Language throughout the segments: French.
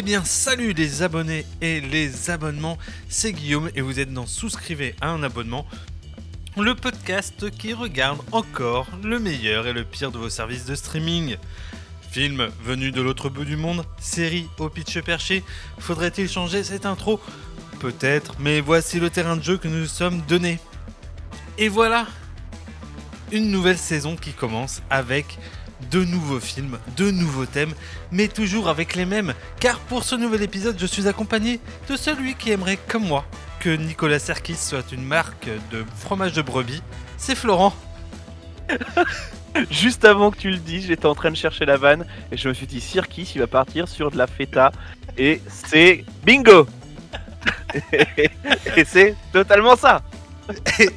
Eh bien, salut les abonnés et les abonnements, c'est Guillaume et vous êtes dans Souscrivez à un abonnement, le podcast qui regarde encore le meilleur et le pire de vos services de streaming. Film venu de l'autre bout du monde, série au pitch perché, faudrait-il changer cette intro? Peut-être, mais voici le terrain de jeu que nous nous sommes donné. Et voilà Une nouvelle saison qui commence avec de nouveaux films, de nouveaux thèmes, mais toujours avec les mêmes, car pour ce nouvel épisode, je suis accompagné de celui qui aimerait, comme moi, que Nicolas Serkis soit une marque de fromage de brebis, c'est Florent. Juste avant que tu le dises, j'étais en train de chercher la vanne et je me suis dit Sirkis, il va partir sur de la feta et c'est bingo. Et c'est totalement ça.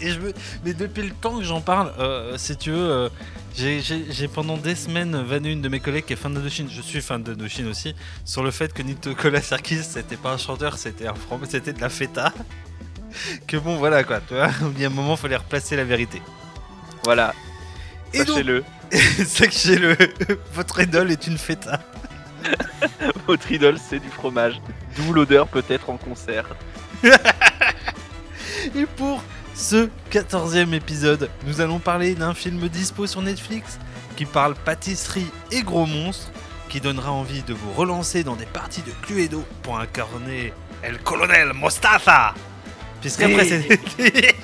Et je Mais depuis le temps que j'en parle, euh, si tu veux, euh, j'ai pendant des semaines vanné une de mes collègues qui est fan de Chine. Je suis fan de Chine aussi. Sur le fait que Nicolas Sarkis, c'était pas un chanteur, c'était un c'était de la feta. que bon, voilà quoi. Tu vois, il y a un moment, il fallait replacer la vérité. Voilà. Sachez-le. Sachez-le. Votre idole est une feta. Votre idole, c'est du fromage. D'où l'odeur peut-être en concert. Et pour ce 14e épisode, nous allons parler d'un film dispo sur Netflix qui parle pâtisserie et gros monstres, qui donnera envie de vous relancer dans des parties de Cluedo pour incarner El Colonel Mostafa. Puisqu'après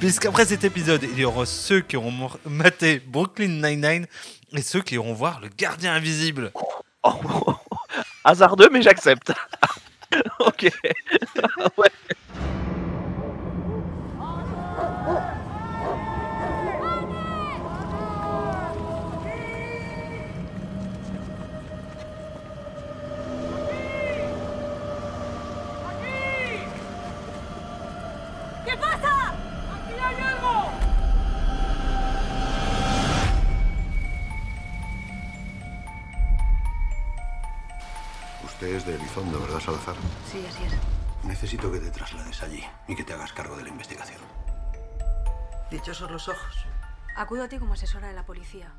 Puisqu'après cet épisode, il y aura ceux qui auront maté Brooklyn Nine-Nine et ceux qui iront voir Le Gardien Invisible. Oh, hasardeux, mais j'accepte. ok. ouais. Es de Elizondo, ¿verdad, Salazar? Sí, así es. Necesito que te traslades allí y que te hagas cargo de la investigación. Dichosos los ojos. Acudo a ti como asesora de la policía.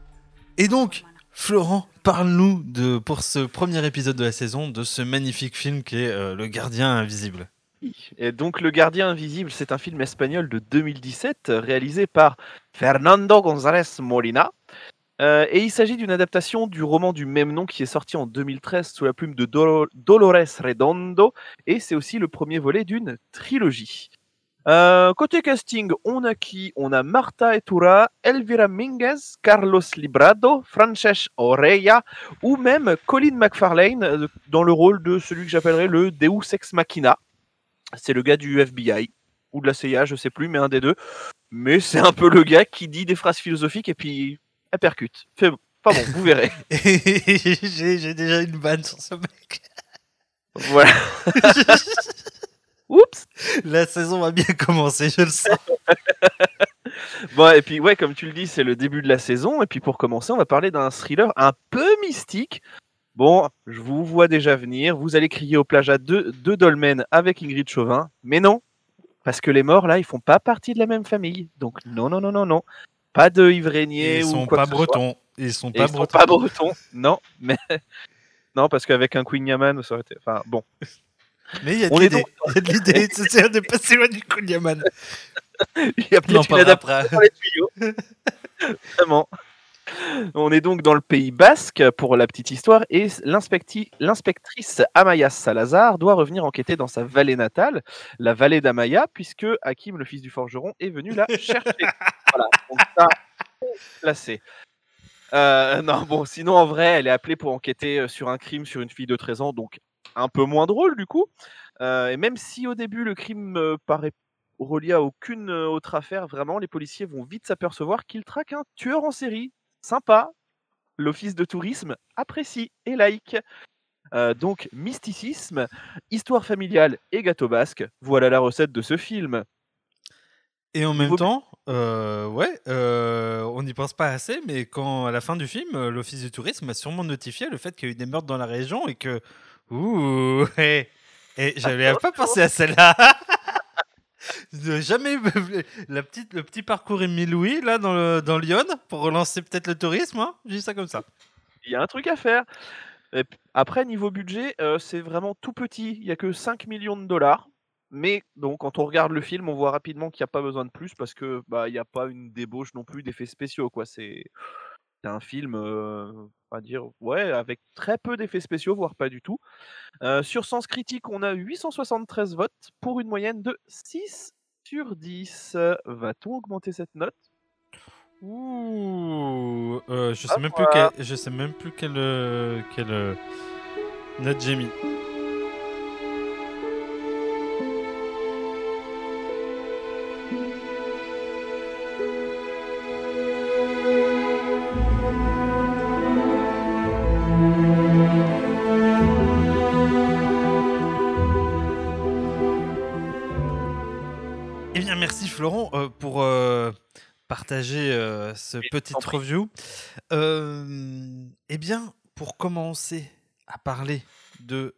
Et donc, Florent, parle-nous de, pour ce premier épisode de la saison de ce magnifique film qui est euh, Le Gardien Invisible. Et donc Le Gardien Invisible, c'est un film espagnol de 2017 réalisé par Fernando González Molina, euh, et il s'agit d'une adaptation du roman du même nom qui est sorti en 2013 sous la plume de Dolores Redondo, et c'est aussi le premier volet d'une trilogie. Euh, côté casting, on a qui? On a Marta Etura, Elvira Minguez, Carlos Librado, Frances Oreia ou même Colin McFarlane euh, dans le rôle de celui que j'appellerais le Deus Ex Machina. C'est le gars du FBI ou de la CIA, je sais plus, mais un des deux. Mais c'est un peu le gars qui dit des phrases philosophiques et puis percute. Fait, pas bon, vous verrez. j'ai déjà une vanne sur ce mec. Voilà. Oups La saison va bien commencer, je le sens. bon, et puis, ouais, comme tu le dis, c'est le début de la saison. Et puis, pour commencer, on va parler d'un thriller un peu mystique. Bon, je vous vois déjà venir. Vous allez crier au plagiat de, de Dolmen avec Ingrid Chauvin. Mais non, parce que les morts, là, ils font pas partie de la même famille. Donc, non, non, non, non, non. Pas de Yves Régnier ils ou sont quoi pas que ce bretons. Ils sont pas ils bretons. sont pas bretons. Non, mais non parce qu'avec un Queen Yaman, ça aurait été. Enfin bon. Mais il y a de l'idée. Donc... Il y a de l'idée. C'est de passer loin du Queen Yaman. il y a peut-être une adaptation dans les tuyaux. Vraiment. On est donc dans le Pays Basque pour la petite histoire et l'inspectrice Amaya Salazar doit revenir enquêter dans sa vallée natale, la vallée d'Amaya, puisque Hakim, le fils du forgeron, est venu la chercher. voilà, donc ça, placé. Euh, non, bon, sinon en vrai, elle est appelée pour enquêter euh, sur un crime sur une fille de 13 ans, donc un peu moins drôle du coup. Euh, et même si au début le crime euh, paraît relié à aucune autre affaire, vraiment, les policiers vont vite s'apercevoir qu'ils traquent un tueur en série sympa. L'office de tourisme apprécie et like. Euh, donc, mysticisme, histoire familiale et gâteau basque, voilà la recette de ce film. Et en même temps, euh, ouais, euh, on n'y pense pas assez, mais quand à la fin du film, l'office du tourisme a sûrement notifié le fait qu'il y a eu des meurtres dans la région et que, ouh, et, et j'avais pas pensé à celle-là. Jamais la petite, le petit parcours Émile Louis là dans, le, dans Lyon pour relancer peut-être le tourisme, hein J'ai ça comme ça. Il y a un truc à faire. après, niveau budget, c'est vraiment tout petit. Il y a que 5 millions de dollars. Mais donc, quand on regarde le film, on voit rapidement qu'il n'y a pas besoin de plus parce que bah il n'y a pas une débauche non plus d'effets spéciaux quoi. C'est un film, on va dire, ouais, avec très peu d'effets spéciaux, voire pas du tout. sur Sens Critique, on a 873 votes pour une moyenne de 6 sur 10. Va-t-on augmenter cette note? Ouh, je sais même plus quelle, je sais même plus quelle, quelle note j'ai mis. Euh, ce petit review. eh bien, pour commencer à parler de,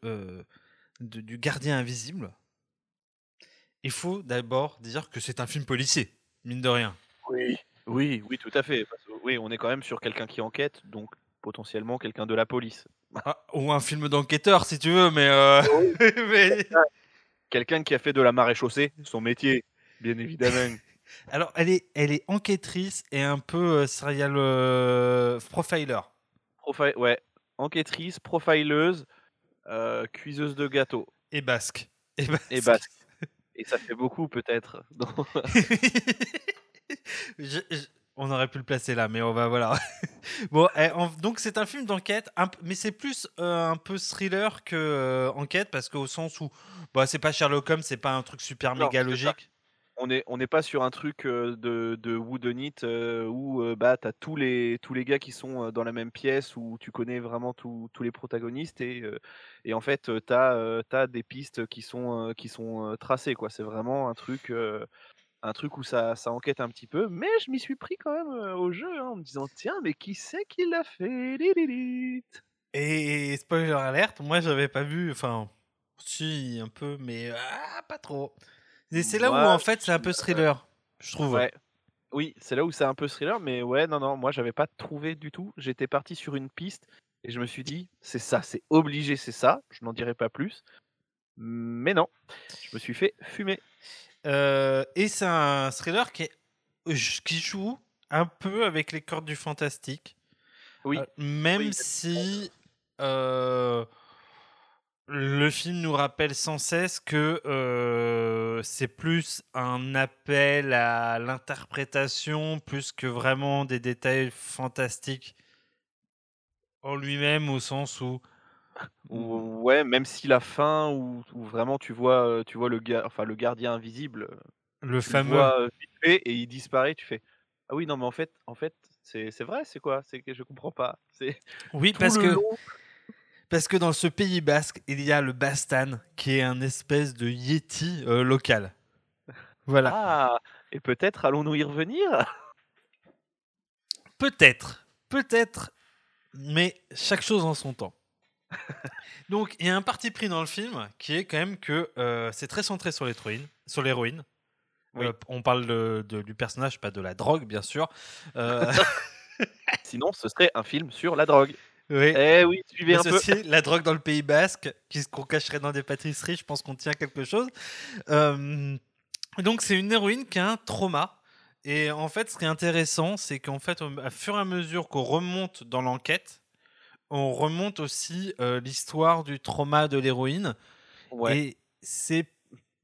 du gardien invisible, il faut d'abord dire que c'est un film policier, mine de rien. Oui, oui, oui, tout à fait. oui, on est quand même sur quelqu'un qui enquête, donc potentiellement quelqu'un de la police. Ah, ou un film d'enquêteur, si tu veux, mais... mais... Quelqu'un qui a fait de la marée chaussée, son métier bien évidemment. Alors, elle est, elle est enquêtrice et un peu euh, serial euh, profiler. ouais, enquêtrice, profileuse, euh, cuiseuse de gâteaux. Et basque. Et basque. Et, ça fait beaucoup peut-être. on aurait pu le placer là, mais on va voilà. bon, eh, donc c'est un film d'enquête, mais c'est plus un peu thriller que enquête parce qu'au sens où, bah, c'est pas Sherlock Holmes, c'est pas un truc super méga logique on n'est on pas sur un truc de, de Woodenite où bah, tu as tous les, tous les gars qui sont dans la même pièce, où tu connais vraiment tous les protagonistes et, et en fait tu as, des pistes qui sont, qui sont tracées. quoi. C'est vraiment un truc, un truc où ça, ça enquête un petit peu, mais je m'y suis pris quand même au jeu hein, en me disant tiens, mais qui c'est qui l'a fait? Et spoiler alerte, moi j'avais pas vu, enfin, si un peu, mais ah, pas trop. Et c'est là où en fait c'est un peu thriller, je trouve. Ouais. Oui, c'est là où c'est un peu thriller, mais ouais, non, non, moi j'avais pas trouvé du tout. J'étais parti sur une piste et je me suis dit, c'est ça, c'est obligé, c'est ça. Je n'en dirai pas plus. Mais non, je me suis fait fumer. Euh, et c'est un thriller qui, est, qui joue un peu avec les cordes du fantastique. Oui. Euh, même si. Euh, le film nous rappelle sans cesse que euh, c'est plus un appel à l'interprétation plus que vraiment des détails fantastiques en lui-même au sens où ouais même si la fin où, vraiment tu vois euh, tu vois le enfin le gardien invisible le fameux euh, et il disparaît tu fais ah oui non mais en fait en fait c'est vrai c'est quoi? C'est que je comprends pas. C'est oui parce que parce que dans ce pays basque, il y a le Bastan, qui est un espèce de Yeti euh, local. Voilà. Ah, et peut-être allons-nous y revenir? Peut-être, peut-être, mais chaque chose en son temps. Donc, il y a un parti pris dans le film qui est quand même que euh, c'est très centré sur l'héroïne. Sur l'héroïne. Euh, on parle du personnage, pas de la drogue, bien sûr. Sinon, ce serait un film sur la drogue. Oui. Eh oui, suivez un peu. la drogue dans le Pays Basque, qu'on cacherait dans des pâtisseries, je pense qu'on tient quelque chose. Euh, donc c'est une héroïne qui a un trauma. Et en fait, ce qui est intéressant, c'est qu'en fait, à fur et à mesure qu'on remonte dans l'enquête, on remonte aussi euh, l'histoire du trauma de l'héroïne. Ouais. Et c'est.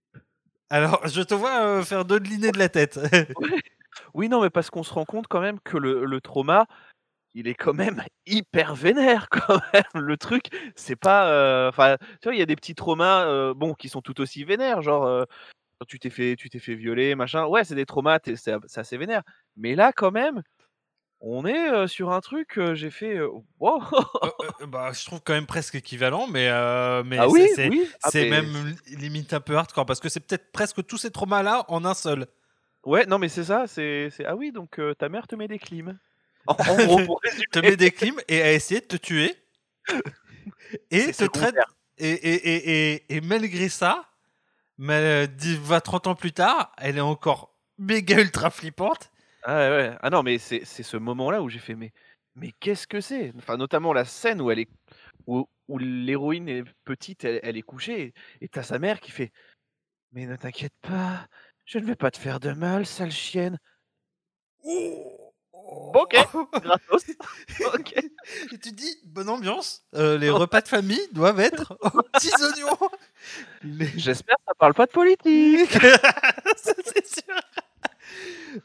Alors, je te vois euh, faire deux de de la tête. Oui, non, mais parce qu'on se rend compte quand même que le, le trauma, il est quand même hyper vénère quand même. Le truc, c'est pas, euh, enfin, tu vois, il y a des petits traumas, euh, bon, qui sont tout aussi vénères, genre euh, tu t'es fait, tu t'es fait violer, machin. Ouais, c'est des traumas, c'est assez vénère. Mais là, quand même, on est sur un truc. j'ai fait, wow. bah, je trouve quand même presque équivalent, mais mais ah oui, c'est ah, même limite un peu hardcore parce que c'est peut-être presque tous ces traumas là en un seul. Ouais, non, mais c'est ça. C'est ah oui, donc ta mère te met des clims. En, gros, te met des clims et a essayé de te tuer. et te traite. Et, et, et, et, malgré ça, 20, 30 ans plus tard, elle est encore méga ultra flippante. Ah ouais, ah non, mais c'est ce moment-là où j'ai fait mais, mais qu'est-ce que c'est? Enfin, notamment la scène où elle est où, où l'héroïne est petite, elle, elle est couchée, et t'as sa mère qui fait Mais ne t'inquiète pas, je ne vais pas te faire de mal, sale chienne. Ok, gratos. ok. Et tu dis, bonne ambiance, euh, les repas de famille doivent être aux petits oignons. Les- J'espère que ça parle pas de politique. C'est sûr.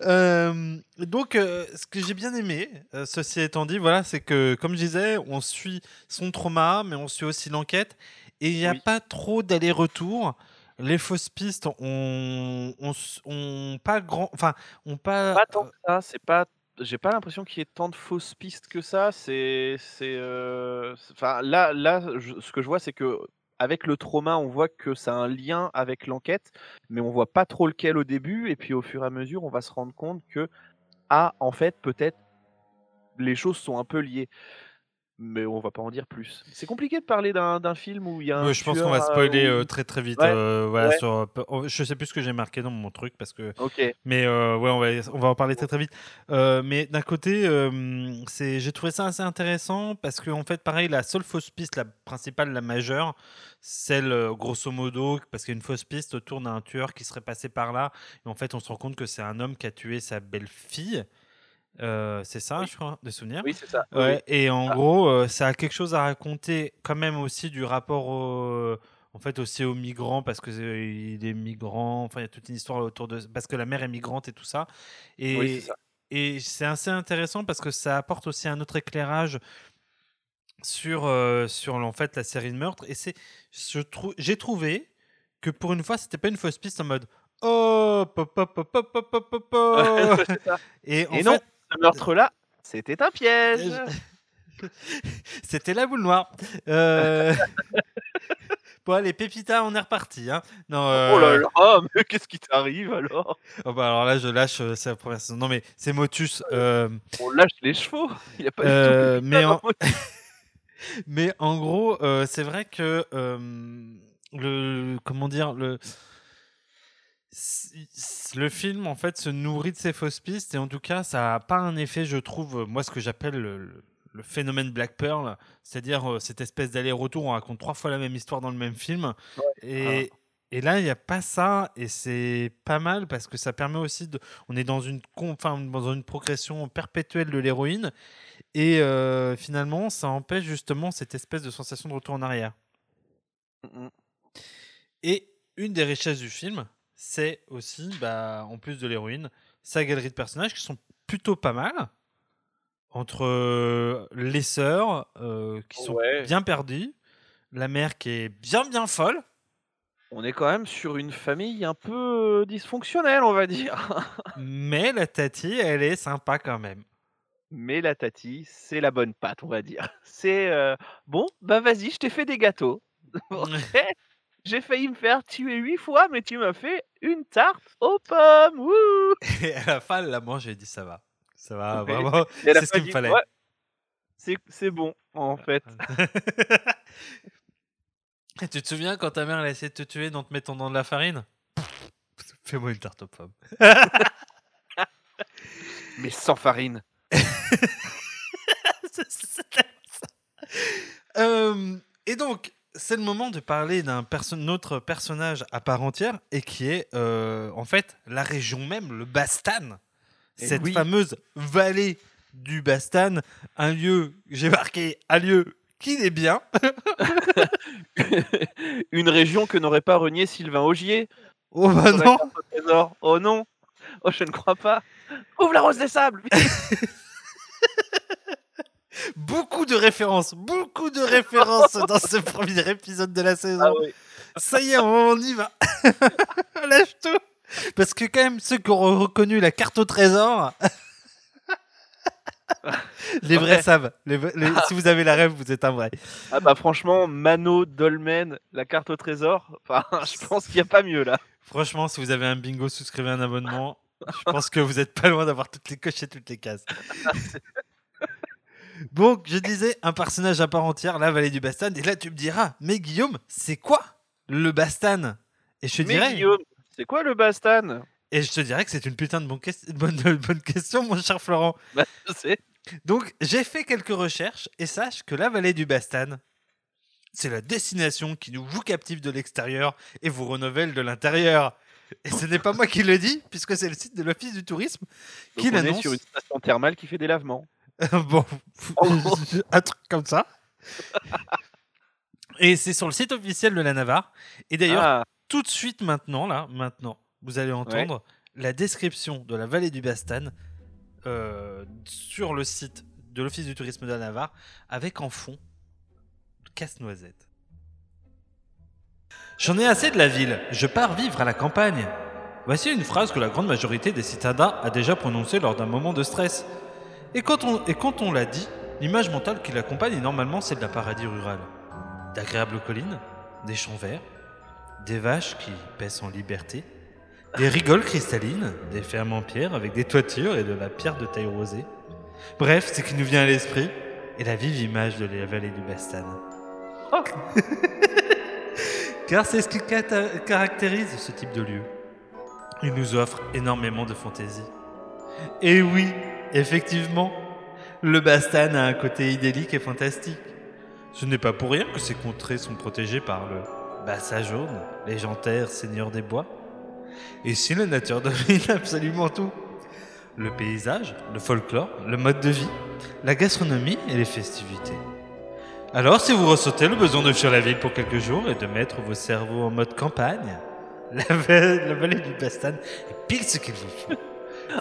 Euh, donc, euh, ce que j'ai bien aimé, euh, ceci étant dit, voilà, c'est que, comme je disais, on suit son trauma, mais on suit aussi l'enquête, et il n'y a Oui. pas trop d'aller-retour. Les fausses pistes ont, ont, ont pas grand, enfin, ont pas. Pas tant que ça, c'est pas. J'ai pas l'impression qu'il y ait tant de fausses pistes que ça. C'est, c'est, euh, là, là, ce que je vois, c'est que avec le trauma, on voit que ça a un lien avec l'enquête, mais on voit pas trop lequel au début. Et puis au fur et à mesure, on va se rendre compte que ah, en fait, peut-être les choses sont un peu liées. Mais on va pas en dire plus. C'est compliqué de parler d'un film où il y a un. Ouais, je pense qu'on va spoiler euh, euh, où- très très vite. Ouais, euh, voilà, ouais. sur, euh, oh, je sais plus ce que j'ai marqué dans mon truc parce que. Mais euh, ouais, on va, on va en parler très très vite. Euh, mais d'un côté, euh, c'est, j'ai trouvé ça assez intéressant parce que en fait, pareil, la seule fausse piste, la principale, la majeure, celle euh, grosso modo, parce qu'il y a une fausse piste autour d'un tueur qui serait passé par là. Et en fait, on se rend compte que c'est un homme qui a tué sa belle-fille. Euh, c'est ça, Oui. je crois, de souvenirs. Oui, c'est ça. oui, et en Ah. gros, euh, ça a quelque chose à raconter quand même aussi du rapport au, en fait aussi aux migrants parce que euh, il est migrant. Enfin, il y a toute une histoire autour de parce que la mère est migrante et tout ça. Et Oui, c'est ça. et c'est assez intéressant parce que ça apporte aussi un autre éclairage sur euh, sur en fait la série de meurtres. Et c'est j'ai trouvé que pour une fois, c'était pas une fausse piste en mode oh pop pop pop pop pop pop pop, et en Et fait, non, ce meurtre-là, c'était un piège. C'était la boule noire. Euh... bon, allez, Pépita, on est reparti. Hein. Non, Oh là euh, là, mais qu'est-ce qui t'arrive alors? Oh, bah, alors là, je lâche, euh, c'est la première saison. Non, mais c'est Motus. euh, On lâche les chevaux. Il y a pas du tout. mais, en... Mais en gros, c'est vrai que le. Comment dire le... Le film en fait se nourrit de ces fausses pistes et en tout cas ça a pas un effet je trouve moi ce que j'appelle le, phénomène Black Pearl c'est-à-dire euh, cette espèce d'aller-retour on raconte trois fois la même histoire dans le même film. Et, et là il n'y a pas ça et c'est pas mal parce que ça permet aussi de on est dans une enfin, dans une progression perpétuelle de l'héroïne et euh, finalement ça empêche justement cette espèce de sensation de retour en arrière. Mm, et une des richesses du film, c'est aussi, bah, en plus de l'héroïne, sa galerie de personnages qui sont plutôt pas mal. Entre euh, les sœurs euh, qui sont Ouais. bien perdues, la mère qui est bien bien folle, On est quand même sur une famille un peu euh, dysfonctionnelle, on va dire. mais la tati, elle est sympa quand même. Mais la tati, c'est la bonne patte, on va dire. C'est euh, bon, bah vas-y, je t'ai fait des gâteaux. J'ai failli me faire tuer huit fois, mais tu m'as fait une tarte aux pommes. Wouh Et à la fin, elle l'a mangé, elle dit ça va. Ça va, vraiment. Et C'est ce qu'il me fallait. ouais, c'est c'est bon, en fait. Et tu te souviens quand ta mère elle a essayé de te tuer en te mettant dans de la farine? Fais-moi une tarte aux pommes. Mais sans farine. C'est-. Euh, et donc, c'est le moment de parler d'un perso- autre personnage à part entière et qui est euh, en fait la région même, le Bastan. Cette oui. fameuse vallée du Bastan, un lieu, j'ai marqué, un lieu qui est bien. une région que n'aurait pas renié Sylvain Augier. Oh bah non trésor. Oh non Oh, je ne crois pas. Ouvre la rose des sables Beaucoup de références, beaucoup de références dans ce premier épisode de la saison. Ah oui. Ça y est, on y va. Lâche tout. Parce que quand même, ceux qui ont reconnu la carte au trésor, les vrais Ouais. savent. Les les- si vous avez la rêve, vous êtes un vrai. Ah bah franchement, Mano, Dolmen, la carte au trésor, enfin, je pense qu'il n'y a pas mieux là. Franchement, si vous avez un bingo, souscrivez un abonnement. Je pense que vous êtes pas loin d'avoir toutes les coches et toutes les cases. Donc, je disais un personnage à part entière, la vallée du Bastan. Et là, tu me diras, mais Guillaume, c'est quoi le Bastan? Et je te Mais dirais, Guillaume, c'est quoi le Bastan? Et je te dirais que c'est une putain de bonne, ques- bonne, bonne question, mon cher Florent. Bah, je sais. Donc, j'ai fait quelques recherches et sache que la vallée du Bastan, c'est la destination qui nous vous captive de l'extérieur et vous renouvelle de l'intérieur. Et ce n'est pas moi qui le dis, puisque c'est le site de l'Office du tourisme qui on est l'annonce. sur une station thermale qui fait des lavements. bon, un truc comme ça. Et c'est sur le site officiel de la Navarre. Et d'ailleurs, Ah, tout de suite maintenant, là, maintenant, vous allez entendre la description de la vallée du Bastan euh, sur le site de l'Office du tourisme de la Navarre, avec en fond casse-noisette. J'en ai assez de la ville, je pars vivre à la campagne. Voici une phrase que la grande majorité des citadins a déjà prononcée lors d'un moment de stress. Et quand on, et quand on l'a dit, l'image mentale qui l'accompagne est normalement celle d'un paradis rural. D'agréables collines, des champs verts, des vaches qui paissent en liberté, des rigoles cristallines, des fermes en pierre avec des toitures et de la pierre de taille rosée. Bref, ce qui nous vient à l'esprit est la vive image de la vallée du Bastan. Oh. Car c'est ce qui caractérise ce type de lieu. Il nous offre énormément de fantaisie. Et oui, effectivement, le Bastan a un côté idyllique et fantastique. Ce n'est pas pour rien que ces contrées sont protégées par le Bassa jaune, légendaire seigneur des bois. Et si la nature domine absolument tout Le paysage, le folklore, le mode de vie, la gastronomie et les festivités. Alors, si vous ressentez le besoin de fuir la ville pour quelques jours et de mettre vos cerveaux en mode campagne, la vallée du Bastan est pile ce qu'il vous faut.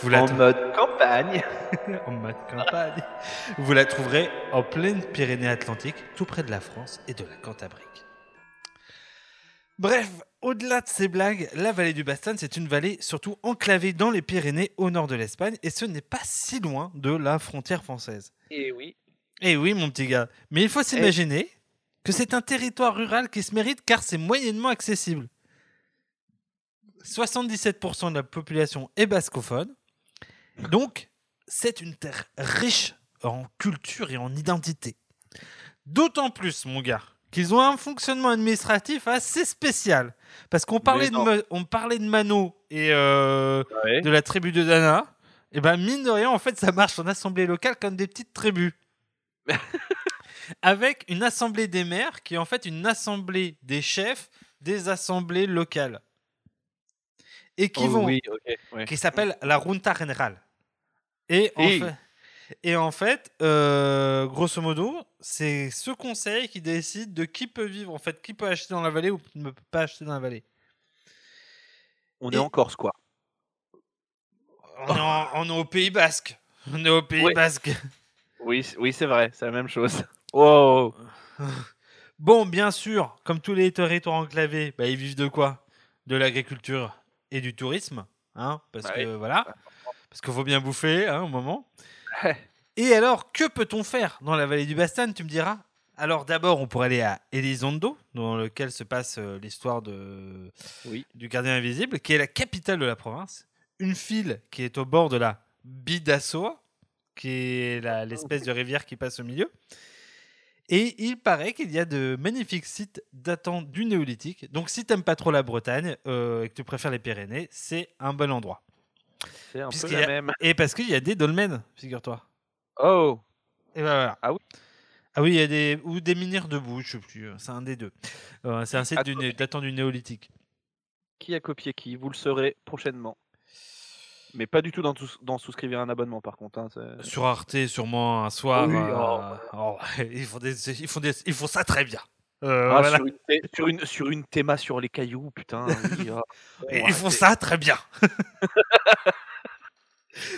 Vous la en mode campagne. en mode campagne. Vous la trouverez en pleine Pyrénées-Atlantiques, tout près de la France et de la Cantabrique. Bref, au-delà de ces blagues, la vallée du Bastan, c'est une vallée surtout enclavée dans les Pyrénées au nord de l'Espagne, et ce n'est pas si loin de la frontière française. Et oui. Eh oui, mon petit gars. Mais il faut s'imaginer que c'est un territoire rural qui se mérite car c'est moyennement accessible. 77% de la population est bascophone. Donc, c'est une terre riche en culture et en identité. D'autant plus, mon gars, qu'ils ont un fonctionnement administratif assez spécial. Parce qu'on parlait, de, on parlait de Mano et euh, Ouais. de la tribu de Dana. Et ben mine de rien, en fait, ça marche en assemblée locale comme des petites tribus. Avec une assemblée des maires qui est en fait une assemblée des chefs des assemblées locales. Et qui Oh, vont oui, ok, ouais. qui s'appelle la Junta General. Et en Et- fait, et en fait euh, grosso modo, c'est ce conseil qui décide de qui peut vivre, en fait, qui peut acheter dans la vallée ou ne peut pas acheter dans la vallée. On Et- est en Corse, quoi. On est, en- on est au Pays Basque. On est au Pays Ouais. Basque. Oui, oui c'est vrai, c'est la même chose. Wow. Bon, bien sûr, comme tous les territoires enclavés, bah, ils vivent de quoi? De l'agriculture et du tourisme, hein Parce Bah que oui. voilà, parce qu'il faut bien bouffer, hein, au moment. Et alors, que peut-on faire dans la vallée du Bastan Tu me diras? Alors d'abord, on pourrait aller à Elizondo, dans lequel se passe euh, l'histoire de Oui. du gardien invisible, qui est la capitale de la province. Une ville qui est au bord de la Bidassoa, qui est la- l'espèce de rivière qui passe au milieu. Et il paraît qu'il y a de magnifiques sites datant du néolithique. Donc si t'aimes pas trop la Bretagne euh, et que tu préfères les Pyrénées, c'est un bon endroit. C'est un peu la a- même. Et parce qu'il y a des dolmens, figure-toi. Oh. Et ben voilà. Ah oui Ah oui, il y a des ou des minières debout, je sais plus. C'est un des deux. Euh, c'est un site datant du néolithique. Qui a copié qui? Vous le saurez prochainement. Mais pas du tout dans, dans souscrire un abonnement, par contre. hein, Sur Arte, sûrement un soir. Oui, euh, oh, ils, font des- ils, font des- ils font ça très bien. Euh, Ah, voilà. sur, une, thé- sur, une, sur une théma sur les cailloux, putain. oui, ah. Et ils font ça très bien.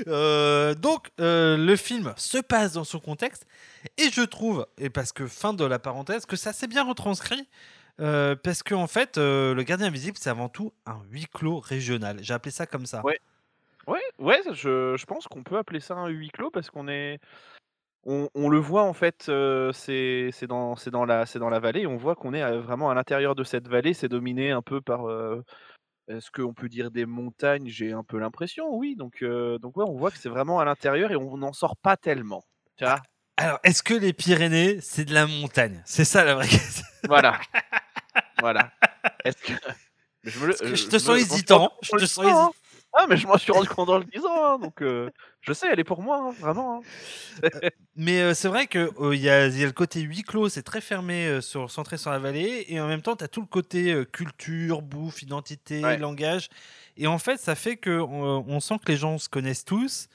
Euh, donc, euh, le film se passe dans son contexte, et je trouve, et parce que fin de la parenthèse, que ça s'est bien retranscrit, parce qu'en en fait, le gardien invisible, c'est avant tout un huis clos régional. J'ai appelé ça comme ça. Ouais. Ouais, ouais, je, je pense qu'on peut appeler ça un huis clos parce qu'on est. On, on le voit en fait, euh, c'est dans, la- c'est dans la vallée, on voit qu'on est vraiment à l'intérieur de cette vallée, c'est dominé un peu par. euh, Est-ce qu'on peut dire des montagnes? J'ai un peu l'impression, oui. Donc, euh, donc ouais, on voit que c'est vraiment à l'intérieur et on n'en sort pas tellement. Tu vois? Alors, est-ce que les Pyrénées, c'est de la montagne? C'est ça la vraie question. Voilà. voilà. Est-ce que. Je, me le- Parce que je te me- sens hésitant. Je te sens. Ah, mais je m'en suis rendu compte en le disant, hein, donc euh, je sais, elle est pour moi, hein, vraiment. hein. Mais euh, c'est vrai que euh, il y, a, il y a le côté huis clos, c'est très fermé, euh, sur, centré sur la vallée, et en même temps, tu as tout le côté euh, culture, bouffe, identité, Ouais. langage. Et en fait, ça fait que on, on sent que les gens se connaissent tous,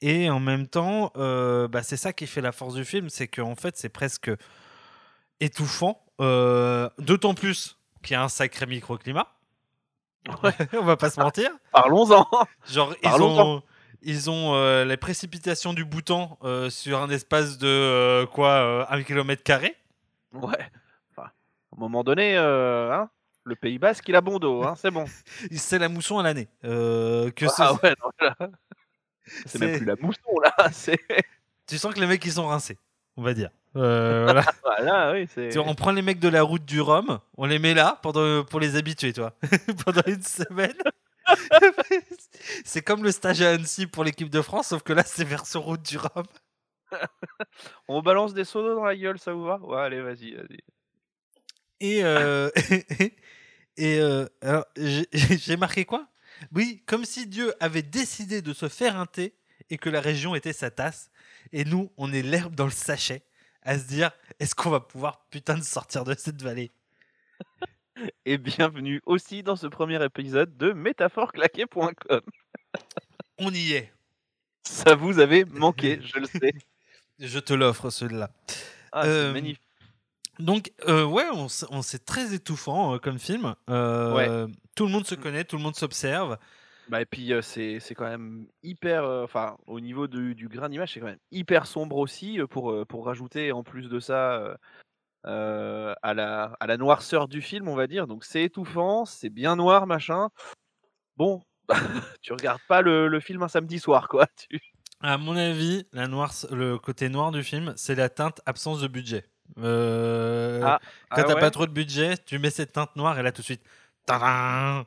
et en même temps, euh, bah, c'est ça qui fait la force du film, c'est qu'en fait, c'est presque étouffant, euh, d'autant plus qu'il y a un sacré microclimat. On va pas se mentir. Parlons-en. Genre, ils ont, ils ont euh, les précipitations du bouton euh, sur un espace de euh, quoi, euh, un kilomètre carré. Ouais. Enfin, à un moment donné, euh, hein, le Pays Basque, il a bon dos, hein, c'est bon. C'est la mousson à l'année. Euh, que ce- Ah ouais, non, là, c'est même plus la mousson là. C'est Tu sens que les mecs ils sont rincés, on va dire. Euh, voilà. voilà, oui, c'est. Tu vois, on prend les mecs de la route du Rhum, on les met là pendant, pour les habituer, toi. pendant une semaine. c'est comme le stage à Annecy pour l'équipe de France, sauf que là c'est version route du Rhum. On balance des sodos dans la gueule, ça vous va? Ouais, allez, vas-y, vas-y. Et, euh, et euh, j'ai marqué quoi? Oui, comme si Dieu avait décidé de se faire un thé et que la région était sa tasse. Et nous, on est l'herbe dans le sachet à se dire est-ce qu'on va pouvoir putain de sortir de cette vallée? Et bienvenue aussi dans ce premier épisode de métaphoreclaqué.com. On y est. Ça vous avait manqué, je le sais. Je te l'offre, celui-là. Ah, Euh, magnifique. Donc, euh, ouais, on, on- c'est très étouffant euh, comme film. Tout le monde se connaît, tout le monde s'observe. Bah, et puis euh, c'est c'est quand même hyper, euh, enfin au niveau du, du grain d'image, c'est quand même hyper sombre aussi euh, pour, euh, pour rajouter en plus de ça euh, euh, à, la, à la noirceur du film, on va dire. Donc c'est étouffant, c'est bien noir, machin. Bon, tu regardes pas le, le film un samedi soir, quoi. Tu... À mon avis, la noire, le côté noir du film, c'est la teinte absence de budget. Euh, Ah, quand ah t'as ouais pas trop de budget, tu mets cette teinte noire et là tout de suite. tadam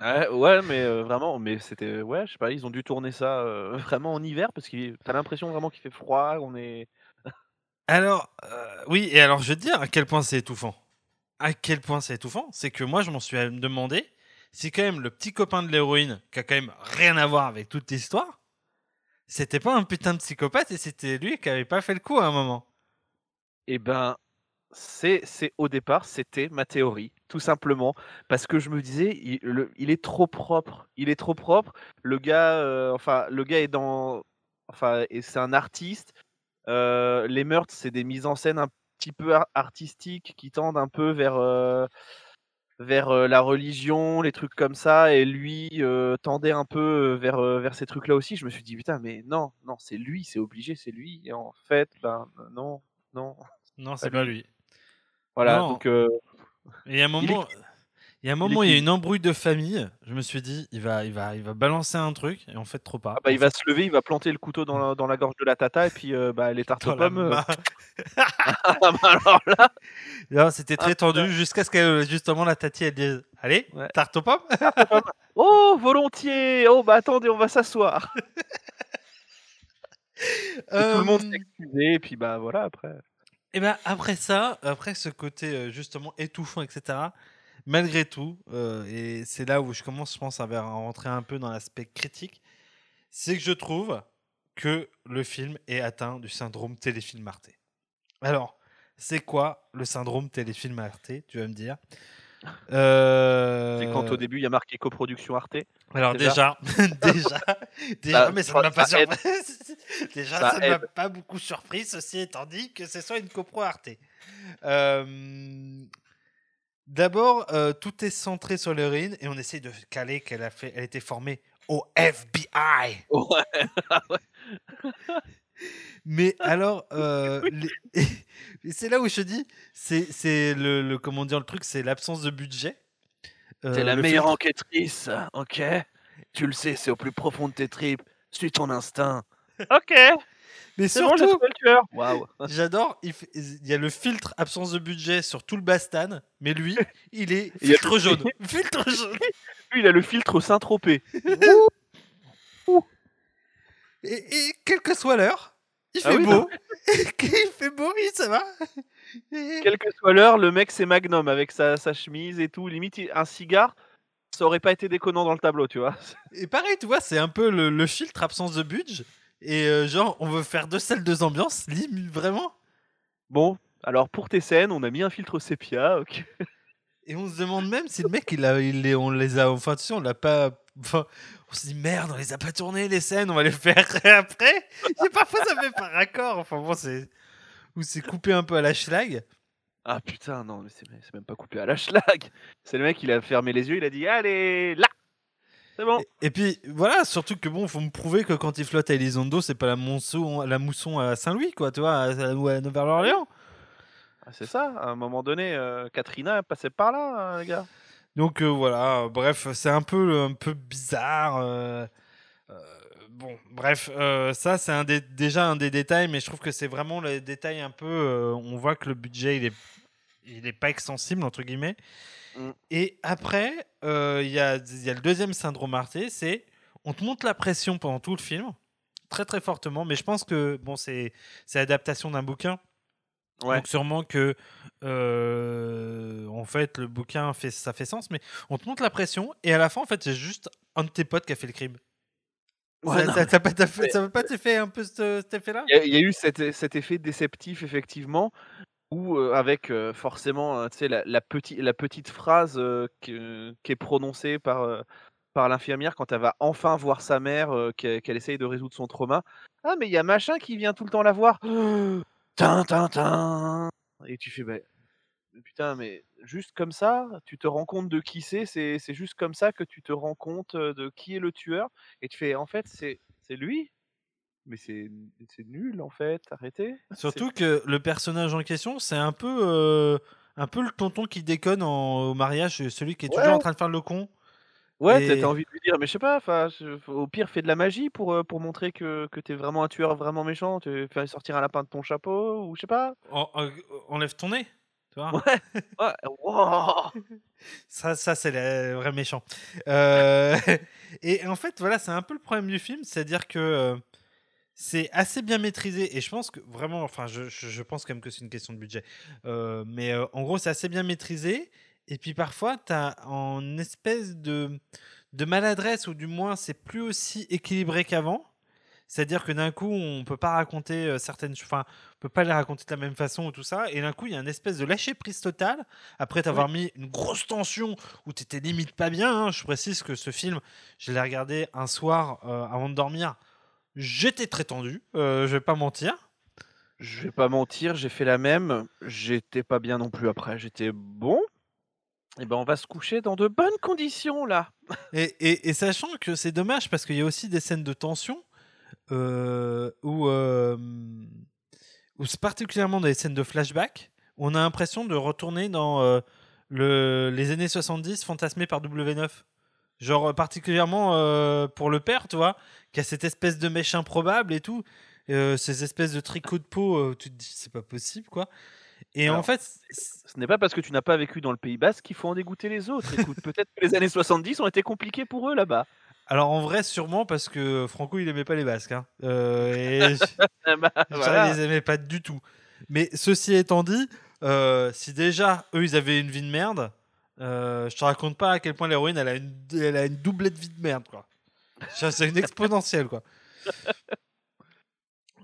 Ouais, ouais, mais euh, vraiment, mais c'était, ouais, je sais pas, ils ont dû tourner ça euh, vraiment en hiver parce que t'as l'impression vraiment qu'il fait froid, on est. Alors, euh, oui, et alors je vais te dire à quel point c'est étouffant. À quel point c'est étouffant, c'est que moi je m'en suis demandé si quand même le petit copain de l'héroïne, qui a quand même rien à voir avec toute l'histoire, c'était pas un putain de psychopathe et c'était lui qui avait pas fait le coup à un moment. Eh ben, c'est, c'est au départ, c'était ma théorie, tout simplement, parce que je me disais, il, le- il est trop propre, il est trop propre. Le gars, euh, enfin, le gars est dans, enfin, et c'est un artiste. euh, les meurtres, c'est des mises en scène un petit peu ar- artistiques qui tendent un peu vers, euh, vers la religion, les trucs comme ça, et lui tendait un peu vers, vers ces trucs-là aussi. Je me suis dit, putain, mais non, non, c'est lui, c'est obligé, c'est lui. Et en fait, ben non, non. Non, c'est Pas lui. Voilà, Non. donc Et il y a un Il moment, il y a un moment, il y a une embrouille de famille. Je me suis dit, il va, il va, il va balancer un truc et en fait trop pas. ah bah, il va se lever, il va planter le couteau dans la, dans la gorge de la tata et puis euh, bah, les tartes aux pommes. euh, ah bah, alors là, c'était très Ah, tendu jusqu'à ce que justement la tati elle dise Allez, Ouais. tarte aux pommes? Oh volontiers, oh bah attendez, on va s'asseoir. Tout le monde Euh, s'est excusé et puis bah voilà après. Et ben après ça, après ce côté euh, justement étouffant, etc. Malgré tout, euh, et c'est là où je commence, je pense, à rentrer un peu dans l'aspect critique, c'est que je trouve que le film est atteint du syndrome téléfilm Arte. Alors, c'est quoi le syndrome téléfilm Arte Tu vas me dire? Euh, C'est quand au début il y a marqué coproduction Arte. Alors déjà, déjà, déjà, Ça- mais ça ne m'a pas ça surpris. déjà, Ça ne m'a pas beaucoup surpris, ceci étant dit que ce soit une copro Arte. Euh, D'abord, euh, tout est centré sur l'héroïne et on essaye de caler qu'elle a fait, elle était formée au FBI. Ouais. Mais alors, euh, les- c'est là où je te dis, c'est c'est le, le- comment dire le truc, c'est l'absence de budget. Euh, T'es la le meilleure filtre- enquêtrice, ok? Tu le sais, c'est au plus profond de tes tripes. Suis ton instinct. Ok, Mais bon, surtout, tueur. Waouh. J'adore, il, il y a le filtre absence de budget sur tout le Bastan, mais lui, il est filtre jaune. Filtre jaune. Lui, il a le filtre Saint-Tropez. Et, et quelle que soit l'heure, il Ah fait oui, beau. il fait beau, oui, ça va. Quelle que soit l'heure, le mec c'est Magnum avec sa, sa chemise et tout. Limite, un cigare. ça aurait pas été déconnant dans le tableau, tu vois. Et pareil, tu vois, c'est un peu le, filtre absence de budget. Et euh, genre, on veut faire deux salles, deux ambiances, vraiment Bon, alors pour tes scènes, on a mis un filtre sépia, ok. Et on se demande même si le mec, il a, il on les a, enfin, tu sais, on l'a pas. On se dit merde, on les a pas tournées les scènes, on va les faire après. Et parfois ça fait pas raccord. Enfin bon, c'est ou c'est coupé un peu à la schlag. Ah putain, non, mais c'est même pas coupé à la schlag. C'est le mec, il a fermé les yeux, il a dit allez là. C'est bon. Et, puis voilà, surtout que bon, faut me prouver que quand il flotte à Elizondo, c'est pas la mousson, la mousson à Saint-Louis, quoi, tu vois, ou à Nouvelle-Orléans. Ah, c'est ça, à un moment donné, euh, Katrina est passée par là, hein, les gars. Donc euh, voilà, bref, c'est un peu, un peu bizarre. Euh, bon, bref, ça c'est un déjà un des détails, mais je trouve que c'est vraiment le détail un peu. on voit que le budget il est, il est pas extensible entre guillemets. Mm. Et après, il y, a, y a le deuxième syndrome Arte, c'est on te monte la pression pendant tout le film, très très fortement, mais je pense que bon, c'est l'adaptation d'un bouquin. Donc sûrement que euh, en fait le bouquin fait ça fait sens, mais on te montre la pression et à la fin en fait c'est juste un de tes potes qui a fait le crime. ça, ça, pas, ça pas fait un peu cet, effet-là? Il y, a eu cet, cet, effet déceptif effectivement où euh, avec euh, forcément tu sais la, la, la petite phrase qui, qui, est prononcée par par l'infirmière quand elle va enfin voir sa mère qu'elle essaye de résoudre son trauma. Ah mais il y a machin qui vient tout le temps la voir. Tin, Et tu fais, bah, putain, mais juste comme ça, tu te rends compte de qui c'est, c'est, juste comme ça que tu te rends compte de qui est le tueur, et tu fais, en fait, c'est, c'est lui? Mais c'est, nul en fait, arrêtez. Surtout que le personnage en question, c'est un peu, un peu le tonton qui déconne au mariage, celui qui est toujours en train de faire le con. Ouais, t'as envie de lui dire, mais je sais pas, au pire, fais de la magie pour, euh, pour montrer que, que t'es vraiment un tueur vraiment méchant. Tu fais sortir un lapin de ton chapeau, ou je sais pas. enlève ton nez, tu vois. Ouais, Ça, ça c'est le vrai méchant. Euh, et en fait, voilà, c'est un peu le problème du film, c'est-à-dire que euh, c'est assez bien maîtrisé, et je pense que vraiment, enfin, je, je pense quand même que c'est une question de budget, mais en gros, c'est assez bien maîtrisé, et puis parfois, tu as en espèce de, de maladresse, ou du moins, c'est plus aussi équilibré qu'avant. C'est-à-dire que d'un coup, on peut pas raconter euh, certaines, enfin, on peut pas les raconter de la même façon ou tout ça. Et d'un coup, il y a une espèce de lâcher prise totale après t'avoir mis une grosse tension où t'étais limite pas bien. Hein. Je précise que ce film, je l'ai regardé un soir euh, avant de dormir. J'étais très tendu, euh, je vais pas mentir. Je vais pas mentir, j'ai fait la même. J'étais pas bien non plus après. J'étais bon, eh ben, on va se coucher dans de bonnes conditions là. Et, sachant que c'est dommage parce qu'il y a aussi des scènes de tension euh, où, euh, particulièrement dans les scènes de flashback, on a l'impression de retourner dans euh, le, les années 70 fantasmées par W9. Genre particulièrement pour le père, tu vois, qui a cette espèce de mèche improbable et tout, ces espèces de tricots de peau, tu te dis c'est pas possible quoi. Et en fait, ce n'est pas parce que tu n'as pas vécu dans le Pays Basque qu'il faut en dégoûter les autres. Écoute, peut-être que les années 70 ont été compliquées pour eux là-bas. Alors en vrai, sûrement parce que Franco, il aimait pas les Basques. Hein. Euh, et bah, les aimait pas du tout. Mais ceci étant dit, euh, si déjà eux, ils avaient une vie de merde, euh, je te raconte pas à quel point l'héroïne, elle a une, elle a une doublette vie de merde, quoi. C'est une exponentielle, quoi.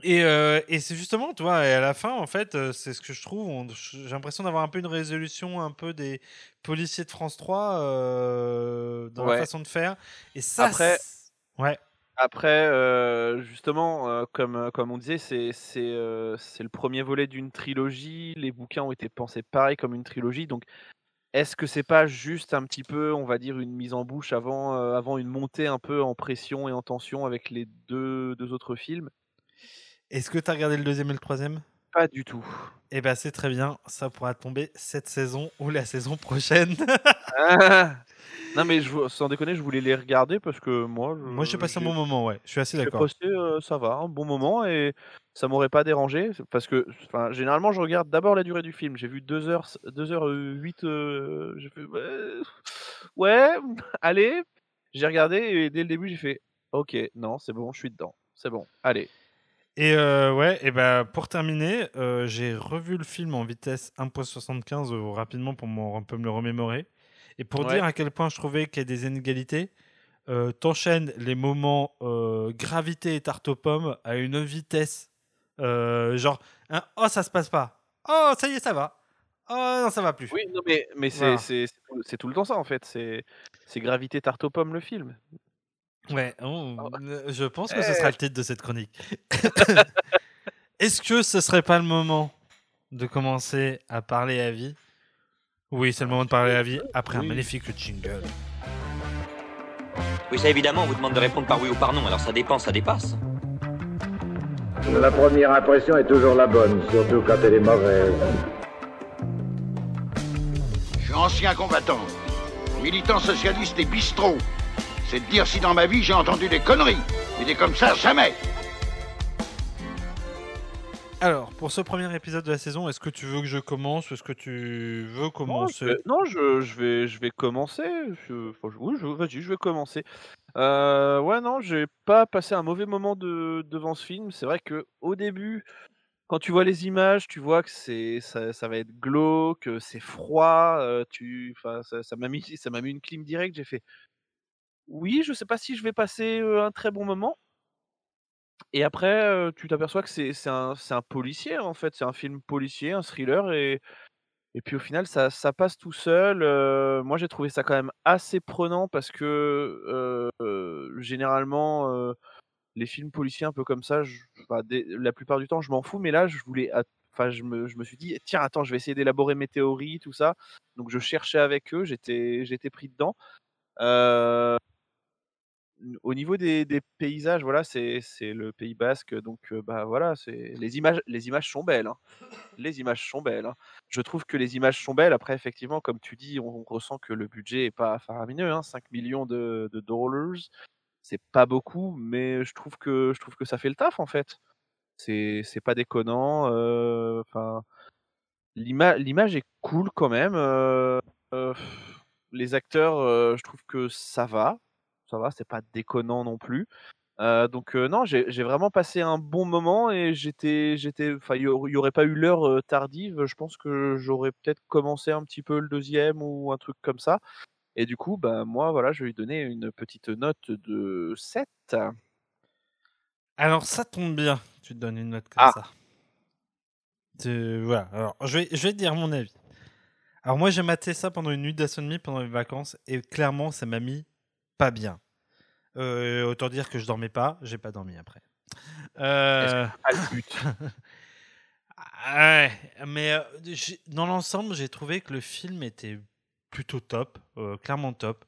Euh, et, c'est justement, tu vois, et à la fin, en fait, euh, c'est ce que je trouve. J'ai l'impression d'avoir un peu une résolution un peu des policiers de France 3 euh, dans la façon de faire. Et ça, après, ouais. Après, justement, comme, comme on disait, c'est c'est le premier volet d'une trilogie. Les bouquins ont été pensés pareil comme une trilogie. Donc, est-ce que c'est pas juste un petit peu, on va dire, une mise en bouche avant, avant une montée un peu en pression et en tension avec les deux, deux autres films? Est-ce que tu as regardé le deuxième et le troisième? Pas du tout. Eh ben c'est très bien, ça pourra tomber cette saison ou la saison prochaine. Ah non mais je, sans déconner, je voulais les regarder parce que moi... Je, moi j'ai passé un bon moment, ouais, je suis assez d'accord. Euh, ça va, un bon moment et ça m'aurait pas dérangé parce que généralement je regarde d'abord la durée du film. J'ai vu 2h, 2h08, euh, j'ai fait ouais, allez, j'ai regardé et dès le début j'ai fait ok, non c'est bon, je suis dedans, c'est bon, allez. Et euh, ouais, et bah, pour terminer, euh, j'ai revu le film en vitesse 1.75 euh, rapidement pour un peu me le remémorer. Et pour dire à quel point je trouvais qu'il y a des inégalités, t'enchaînes les moments gravité et tarte aux pommes à une vitesse. Genre, hein, oh, ça se passe pas. Oh, ça y est, ça va. Oh, non, ça va plus. Oui, non, mais, mais c'est tout le temps ça, en fait. C'est gravité tarte aux pommes, le film. Ouais, oh, ah je pense que ce sera le titre de cette chronique. Est-ce que ce serait pas le moment de commencer à parler à vie? Oui, c'est le moment de parler à vie après un magnifique jingle. Oui, ça évidemment, on vous demande de répondre par oui ou par non, alors ça dépend, ça dépasse. La première impression est toujours la bonne, surtout quand elle est mauvaise. Je suis ancien combattant, militant socialiste et bistrot. C'est de dire si dans ma vie j'ai entendu des conneries. Mais des comme ça, jamais. Alors, pour ce premier épisode de la saison, est-ce que tu veux que je commence? Ou est-ce que tu veux commencer? Non, je, vais, je vais commencer. Je, oui, je, vas-y, je vais commencer. Euh, ouais, non, j'ai pas passé un mauvais moment de, devant ce film. C'est vrai que au début, quand tu vois les images, tu vois que c'est ça, ça va être glauque, c'est froid. Euh, tu, ça, ça m'a mis, ça m'a mis une clim directe. J'ai fait. Oui, je sais pas si je vais passer euh, un très bon moment. Et après, tu t'aperçois que c'est un un policier, en fait. C'est un film policier, un thriller et et puis au final ça ça passe tout seul, moi j'ai trouvé ça quand même assez prenant parce que, généralement, les films policiers un peu comme ça, la plupart du temps je m'en fous, mais là je voulais enfin je me je me suis dit: «Tiens attends, je vais essayer d'élaborer mes théories, tout ça». Donc je cherchais avec eux, j'étais pris dedans. Au niveau des, paysages, voilà, c'est le Pays Basque, donc bah voilà, c'est les images, les images sont belles. Hein. Les images sont belles. Hein. Je trouve que les images sont belles. Après, effectivement, comme tu dis, on, ressent que le budget est pas faramineux. Hein, 5 millions de, de dollars, c'est pas beaucoup, mais je trouve que je trouve que ça fait le taf en fait. C'est pas déconnant. Enfin, l'image l'image est cool quand même. les acteurs, je trouve que ça va ça va, c'est pas déconnant non plus. donc non, j'ai vraiment passé un bon moment et j'étais, j'étais, enfin, il y aurait pas eu l'heure tardive. Je pense que j'aurais peut-être commencé un petit peu le deuxième ou un truc comme ça. Et du coup, bah moi, voilà, je vais lui donner une petite note de 7. Alors ça tombe bien, tu te donnes une note comme ah. ça. voilà. Alors je vais, je vais te dire mon avis. Alors moi, j'ai maté ça pendant une nuit d'insomnie pendant les vacances et clairement, ça m'a mis pas bien. Euh, autant dire que je dormais pas, j'ai pas dormi après. Euh... ouais, mais euh, dans l'ensemble, j'ai trouvé que le film était plutôt top, euh, clairement top.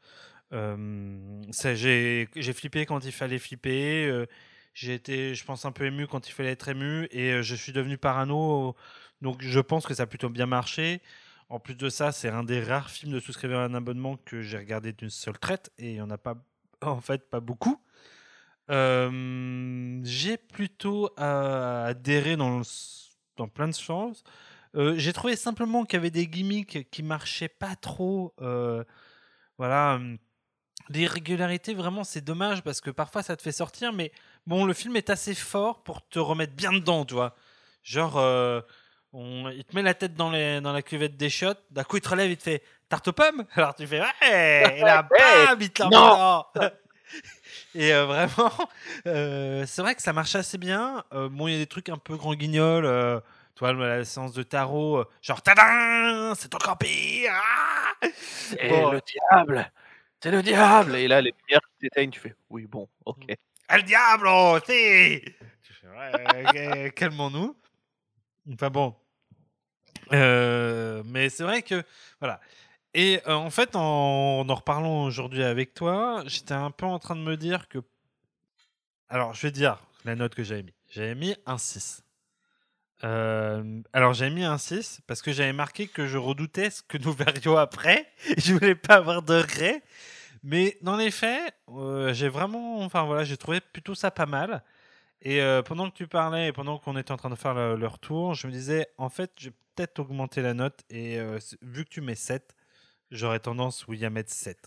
j'ai flippé quand il fallait flipper. j'ai été, je pense, un peu ému quand il fallait être ému. Et je suis devenu parano. Donc je pense que ça a plutôt bien marché. En plus de ça, c'est un des rares films de souscrire un abonnement que j'ai regardé d'une seule traite. Et il n'y en a pas en fait, pas beaucoup. j'ai plutôt adhéré dans, dans plein de choses. j'ai trouvé simplement qu'il y avait des gimmicks qui marchaient pas trop. voilà. L'irrégularité, vraiment, c'est dommage parce que parfois ça te fait sortir, mais bon, le film est assez fort pour te remettre bien dedans, tu vois. Genre, on, il te met la tête dans, les, dans la cuvette des shots, d'un coup il te relève, il te fait tarte aux pommes? Alors tu fais ouais, et là, bam, il te Et euh, vraiment, euh, c'est vrai que ça marche assez bien. Euh, bon, il y a des trucs un peu grand guignol. toi, la séance de tarot, genre tadam, c'est encore pire. Ah c'est le diable, c'est le diable. Et là, les lumières qui t'éteignent, tu fais oui, bon, ok. Ah, le diable, oh, c'est. Ouais, calmons-nous. Enfin bon. Mais c'est vrai que voilà. Et euh, en fait, en en reparlant aujourd'hui avec toi, j'étais un peu en train de me dire que. Alors, je vais dire la note que j'avais mis. J'avais mis un 6. Euh, alors, j'avais mis un 6 parce que j'avais marqué que je redoutais ce que nous verrions après. je voulais pas avoir de regrets. Mais dans les faits, euh, j'ai vraiment. Enfin, voilà, j'ai trouvé plutôt ça pas mal. Et pendant que tu parlais et pendant qu'on était en train de faire le, retour, je me disais, en fait, je vais peut-être augmenter la note. Et vu que tu mets 7, j'aurais tendance, oui, à mettre 7.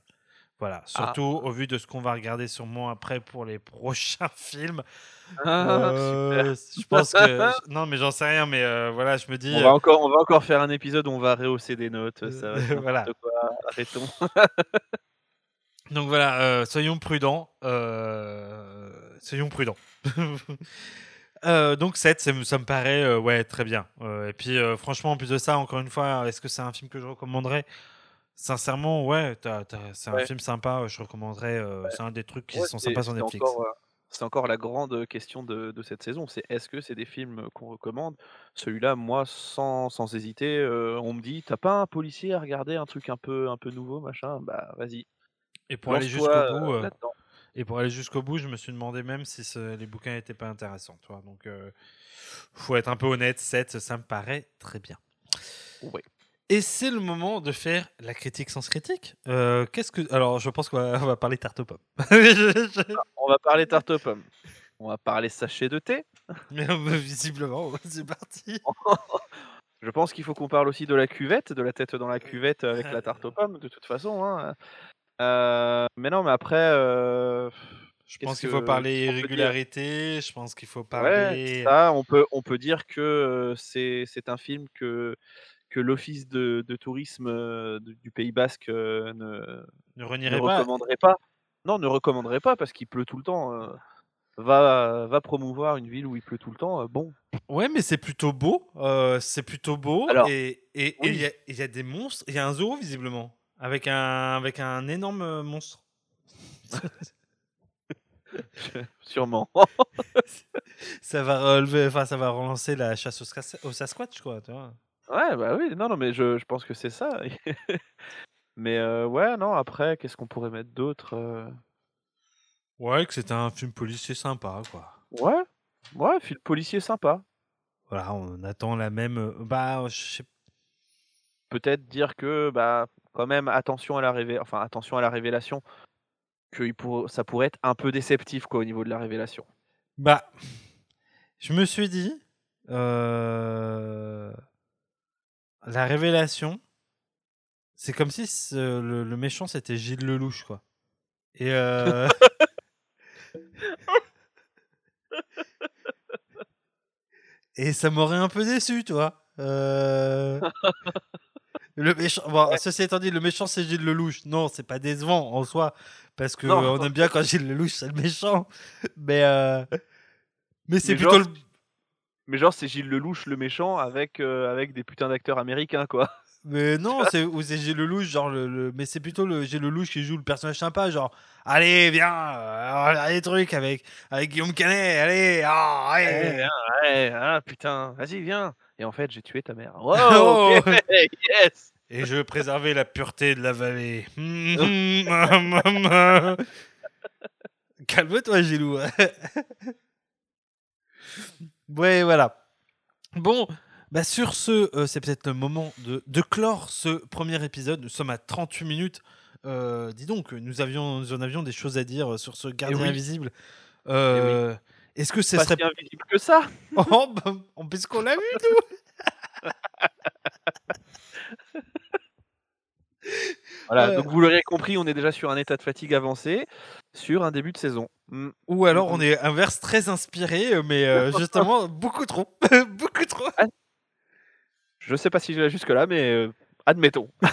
Voilà, surtout au vu de ce qu'on va regarder sûrement après pour les prochains films. Ah, Euh, je pense que non, mais j'en sais rien, mais euh, voilà, je me dis. On va, encore, on va encore faire un épisode où on va rehausser des notes. Ça va être Euh, voilà. quoi. Arrêtons. Donc voilà, euh, soyons prudents. euh, soyons prudents. Euh, donc 7, ça me, paraît euh, ouais, très bien. Euh, et puis franchement, en plus de ça, encore une fois, est-ce que c'est un film que je recommanderais? Sincèrement, ouais, c'est un Ouais. film sympa, je recommanderais. C'est un des trucs qui Ouais, sont sympas sur Netflix. C'est encore la grande question de, de cette saison. C'est est-ce que c'est des films qu'on recommande? Celui-là, moi, sans, sans hésiter, on me dit t'as pas un policier à regarder, un truc un peu, un peu nouveau, machin? Bah vas-y. Et pour aller jusqu'au bout. Et pour aller jusqu'au bout, je me suis demandé même si ce- les bouquins n'étaient pas intéressants. Tu vois. Donc, euh, faut être un peu honnête. 7, ça me paraît très bien. Ouais. Et c'est le moment de faire la critique sans critique. Euh, Qu'est-ce que alors je pense qu'on va, parler tarte aux pommes. On va parler tarte aux pommes. On va parler sachet de thé. Mais visiblement, c'est parti. Je pense qu'il faut qu'on parle aussi de la cuvette, de la tête dans la cuvette avec la tarte aux pommes, de toute façon. hein. Euh, mais non, mais après. euh, Je pense qu'il faut parler irrégularité. Je pense qu'il faut Ouais, parler. ça, on peut, on peut dire que euh, c'est c'est un film que, que l'Office de, de tourisme du Pays Basque ne, ne ne pas. recommanderait pas. Non, ne recommanderait pas parce qu'il pleut tout le temps. va, va promouvoir une ville où il pleut tout le temps. bon, Ouais, mais c'est plutôt beau. euh, c'est plutôt beau. Alors, et oui. il y, y a des monstres. Il y a un zoo, visiblement. Avec un, avec un énorme euh, monstre. sûrement. ça va relever, enfin, ça va relancer la chasse au, au Sasquatch, quoi. Tu vois. Ouais, bah oui, non, non, mais je, je pense que c'est ça. mais euh, ouais, non, après, qu'est-ce qu'on pourrait mettre d'autre euh? Ouais, que c'était un film policier sympa, quoi. Ouais, ouais, film policier sympa. Voilà, on attend la même. Bah, je sais Peut-être dire que, bah, quand même, attention à la révé... enfin, attention à la révélation, que il pour... ça pourrait être un peu déceptif, quoi, au niveau de la révélation. Bah, je me suis dit, euh, la révélation, c'est comme si ce- le, le méchant c'était Gilles Lelouch, quoi. Et euh, et ça m'aurait un peu déçu, toi. Euh, Le méchant, bon, ceci étant dit, le méchant c'est Gilles Lelouch. Non, c'est pas décevant en soi, parce que Non. on aime bien quand Gilles Lelouch c'est le méchant. Mais euh, mais c'est plutôt genre, le... Mais genre, c'est Gilles Lelouch, le méchant, avec, euh, avec des putins d'acteurs américains, quoi. Mais non, c'est ou c'est Gilles Lelouch, genre le, le- mais c'est plutôt le Gilles Lelouch qui joue le personnage sympa, genre allez viens, euh, on des trucs avec avec Guillaume Canet, allez, ah, Ouais, allez. viens, ouais, ah, putain, vas-y, viens. Et en fait, j'ai tué ta mère. Wow, Oh. ok, yes Et je veux préserver la pureté de la vallée. Calme-toi, Gilou. ouais, voilà. Bon, bah sur ce, euh, c'est peut-être le moment de, de clore ce premier épisode. Nous sommes à 38 minutes. Euh, dis donc, nous, avions, nous en avions des choses à dire sur ce gardien oui. invisible. Euh, Est-ce que ce Pas serait si invisible que ça. Oh, bah, puisqu'on l'a vu, nous Voilà, donc vous l'aurez compris, on est déjà sur un état de fatigue avancé, sur un début de saison. Mm. Ou alors on est inverse très inspiré, mais euh, justement beaucoup trop. beaucoup trop. Je sais pas si je vais jusque là, mais euh, admettons.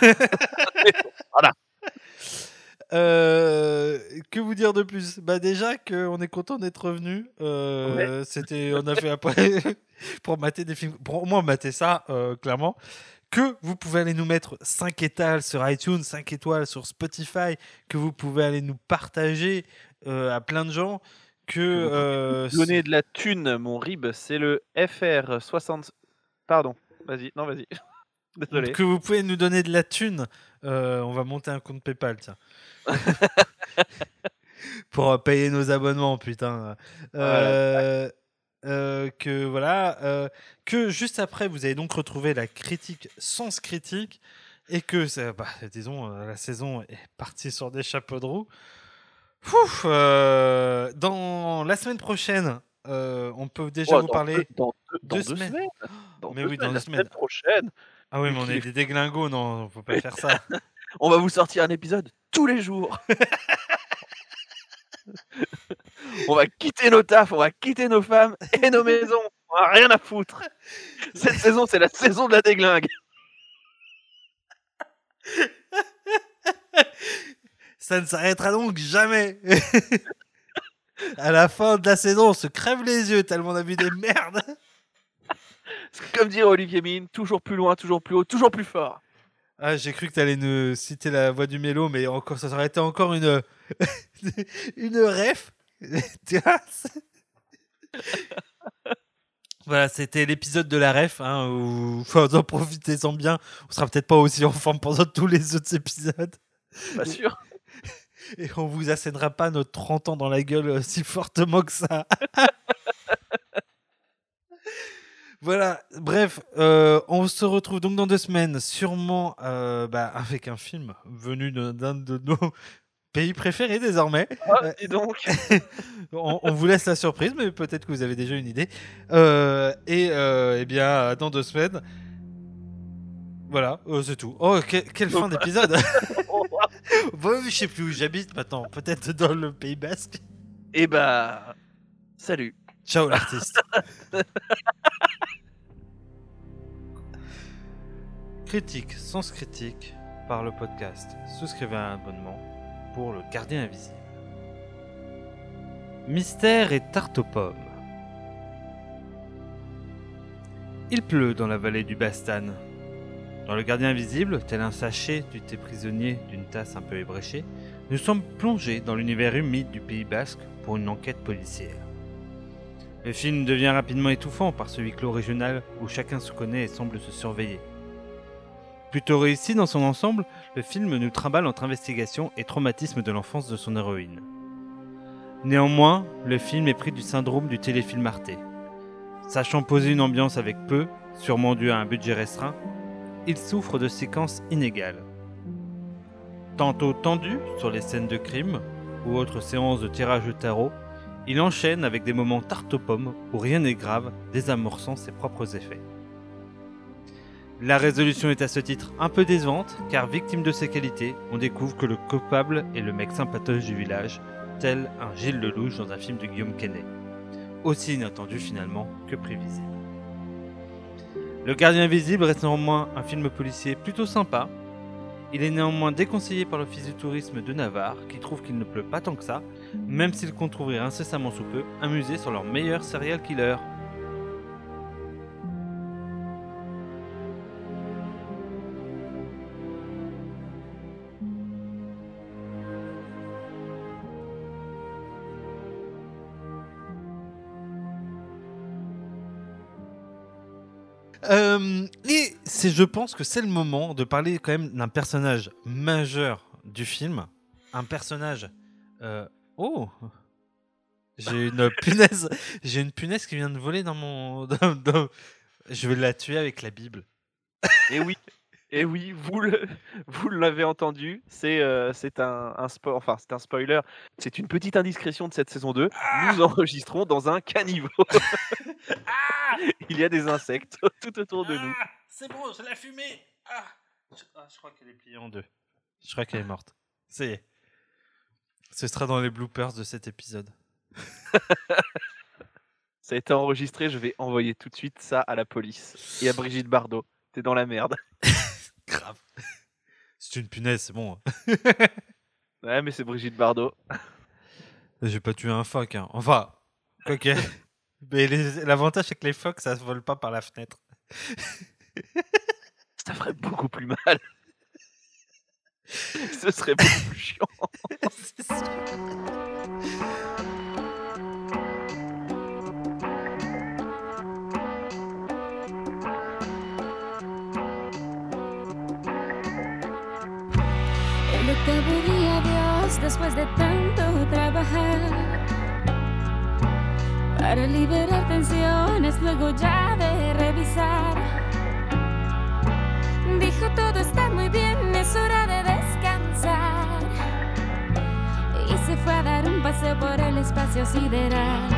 Euh, que vous dire de plus? Bah déjà qu'on est content d'être revenu. Euh, C'était, on a fait après pour mater des films, pour au moins mater ça euh, clairement. Que vous pouvez aller nous mettre 5 étoiles sur iTunes, 5 étoiles sur Spotify, que vous pouvez aller nous partager à plein de gens. Que Donner de la thune, mon rib, c'est le FR60. Pardon, vas-y, non, vas-y. Désolé. que vous pouvez nous donner de la thune. Euh, on va monter un compte PayPal, tiens. Pour euh, payer nos abonnements, putain. Euh, euh, que voilà. que juste après, vous avez donc retrouvé la critique sans critique. Et que, bah, disons, la saison est partie sur des chapeaux de roue. Ouf, euh, dans la semaine prochaine, euh, on peut déjà Oh, vous dans parler. deux- dans deux, dans deux deux semaines. semaines. Dans Mais deux oui, dans deux la semaines. prochaine. Ah oui, mais on est- des déglingos, non, on peut pas faire ça. On va vous sortir un épisode tous les jours. on va quitter nos tafs, on va quitter nos femmes et nos maisons. On a rien à foutre. Cette saison, c'est la saison de la déglingue. Ça ne s'arrêtera donc jamais. à la fin de la saison, on se crève les yeux tellement on a vu des merdes. Comme dit Olivier Mine, toujours plus loin, toujours plus haut, toujours plus fort. Ah, j'ai cru que tu allais nous citer la voix du mélo, mais encore, ça aurait été encore une, une ref. voilà, c'était l'épisode de la ref. Hein, où, enfin, en profitez-en bien. On sera peut-être pas aussi en forme pendant tous les autres épisodes. Pas sûr. Et on vous assénera pas notre 30 ans dans la gueule si fortement que ça. Voilà, bref, euh, on se retrouve donc dans deux semaines, sûrement euh, bah, avec un film venu d'un de nos pays préférés désormais. Ah, et donc on, vous laisse la surprise, mais peut-être que vous avez déjà une idée. Euh, et eh bien, dans deux semaines, voilà, c'est tout. Oh, quelle fin d'épisode bon, Je sais plus où j'habite maintenant, peut-être dans le Pays Basque. Eh bah, salut. Ciao l'artiste. critique, sens critique, par le podcast. Souscrivez à un abonnement pour le gardien invisible. Mystère et tarte aux pommes. Il pleut dans la vallée du Bastan. Dans le gardien invisible, tel un sachet du thé prisonnier d'une tasse un peu ébréchée, nous sommes plongés dans l'univers humide du Pays Basque pour une enquête policière. Le film devient rapidement étouffant par ce huis clos régional où chacun se connaît et semble se surveiller. Plutôt réussi dans son ensemble, le film nous trimballe entre investigation et traumatisme de l'enfance de son héroïne. Néanmoins, le film est pris du syndrome du téléfilm Arte. Sachant poser une ambiance avec peu, sûrement dû à un budget restreint, il souffre de séquences inégales. Tantôt tendu sur les scènes de crime ou autres séances de tirage de tarot, il enchaîne avec des moments tarte aux pommes où rien n'est grave, désamorçant ses propres effets. La résolution est à ce titre un peu décevante, car victime de ses qualités, on découvre que le coupable est le mec sympatoche du village, tel un Gilles Lelouch dans un film de Guillaume Canet. Aussi inattendu finalement que prévisible. Le Gardien Invisible reste néanmoins un film policier plutôt sympa. Il est néanmoins déconseillé par l'Office du tourisme de Navarre, qui trouve qu'il ne pleut pas tant que ça, même s'ils comptent ouvrir incessamment sous peu un musée sur leur meilleur serial killer. Euh, et c'est, je pense que c'est le moment de parler quand même d'un personnage majeur du film. Un personnage. Euh, oh J'ai une punaise. J'ai une punaise qui vient de voler dans mon. Je vais la tuer avec la Bible. Et oui. Et oui, vous le, vous l'avez entendu, c'est euh, c'est un, un, enfin, c'est un spoiler, c'est une petite indiscrétion de cette saison 2. Nous enregistrons dans un caniveau. Ah Il y a des insectes tout autour de nous. Ah, c'est bon, je l'ai fumé. Ah, je, je, crois qu'elle est pliée en deux. Je crois qu'elle est morte. C'est. Ce sera dans les bloopers de cet épisode. ça a été enregistré, je vais envoyer tout de suite ça à la police et à Brigitte Bardot. T'es dans la merde. Grave. C'est une punaise, c'est bon. ouais, mais c'est Brigitte Bardot. J'ai pas tué un phoque. Hein. Enfin, ok. mais l'avantage, c'est que les phoques, ça se vole pas par la fenêtre. ça ferait beaucoup plus mal. Ce serait beaucoup plus chiant. Después de tanto trabajar para liberar tensiones, luego ya de revisar. Dijo todo está muy bien, es hora de descansar. Y se fue a dar un paseo por el espacio sideral.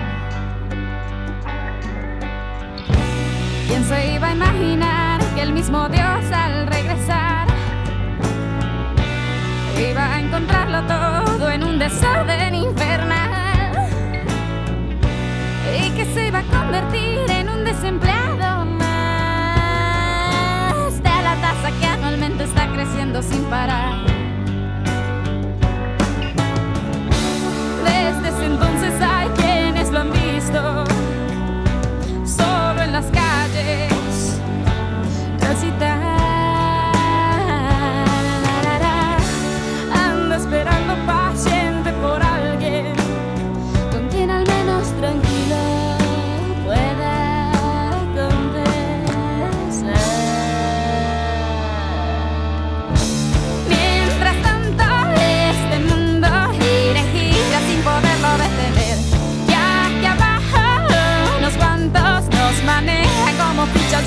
¿Quién se iba a imaginar que el mismo Dios al regresar iba a encontrarlo todo desorden infernal y que se iba a convertir en un desempleado más de la tasa que anualmente está creciendo sin parar. Desde ese entonces hay quienes lo han visto solo en las calles transitar.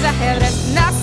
za herres nas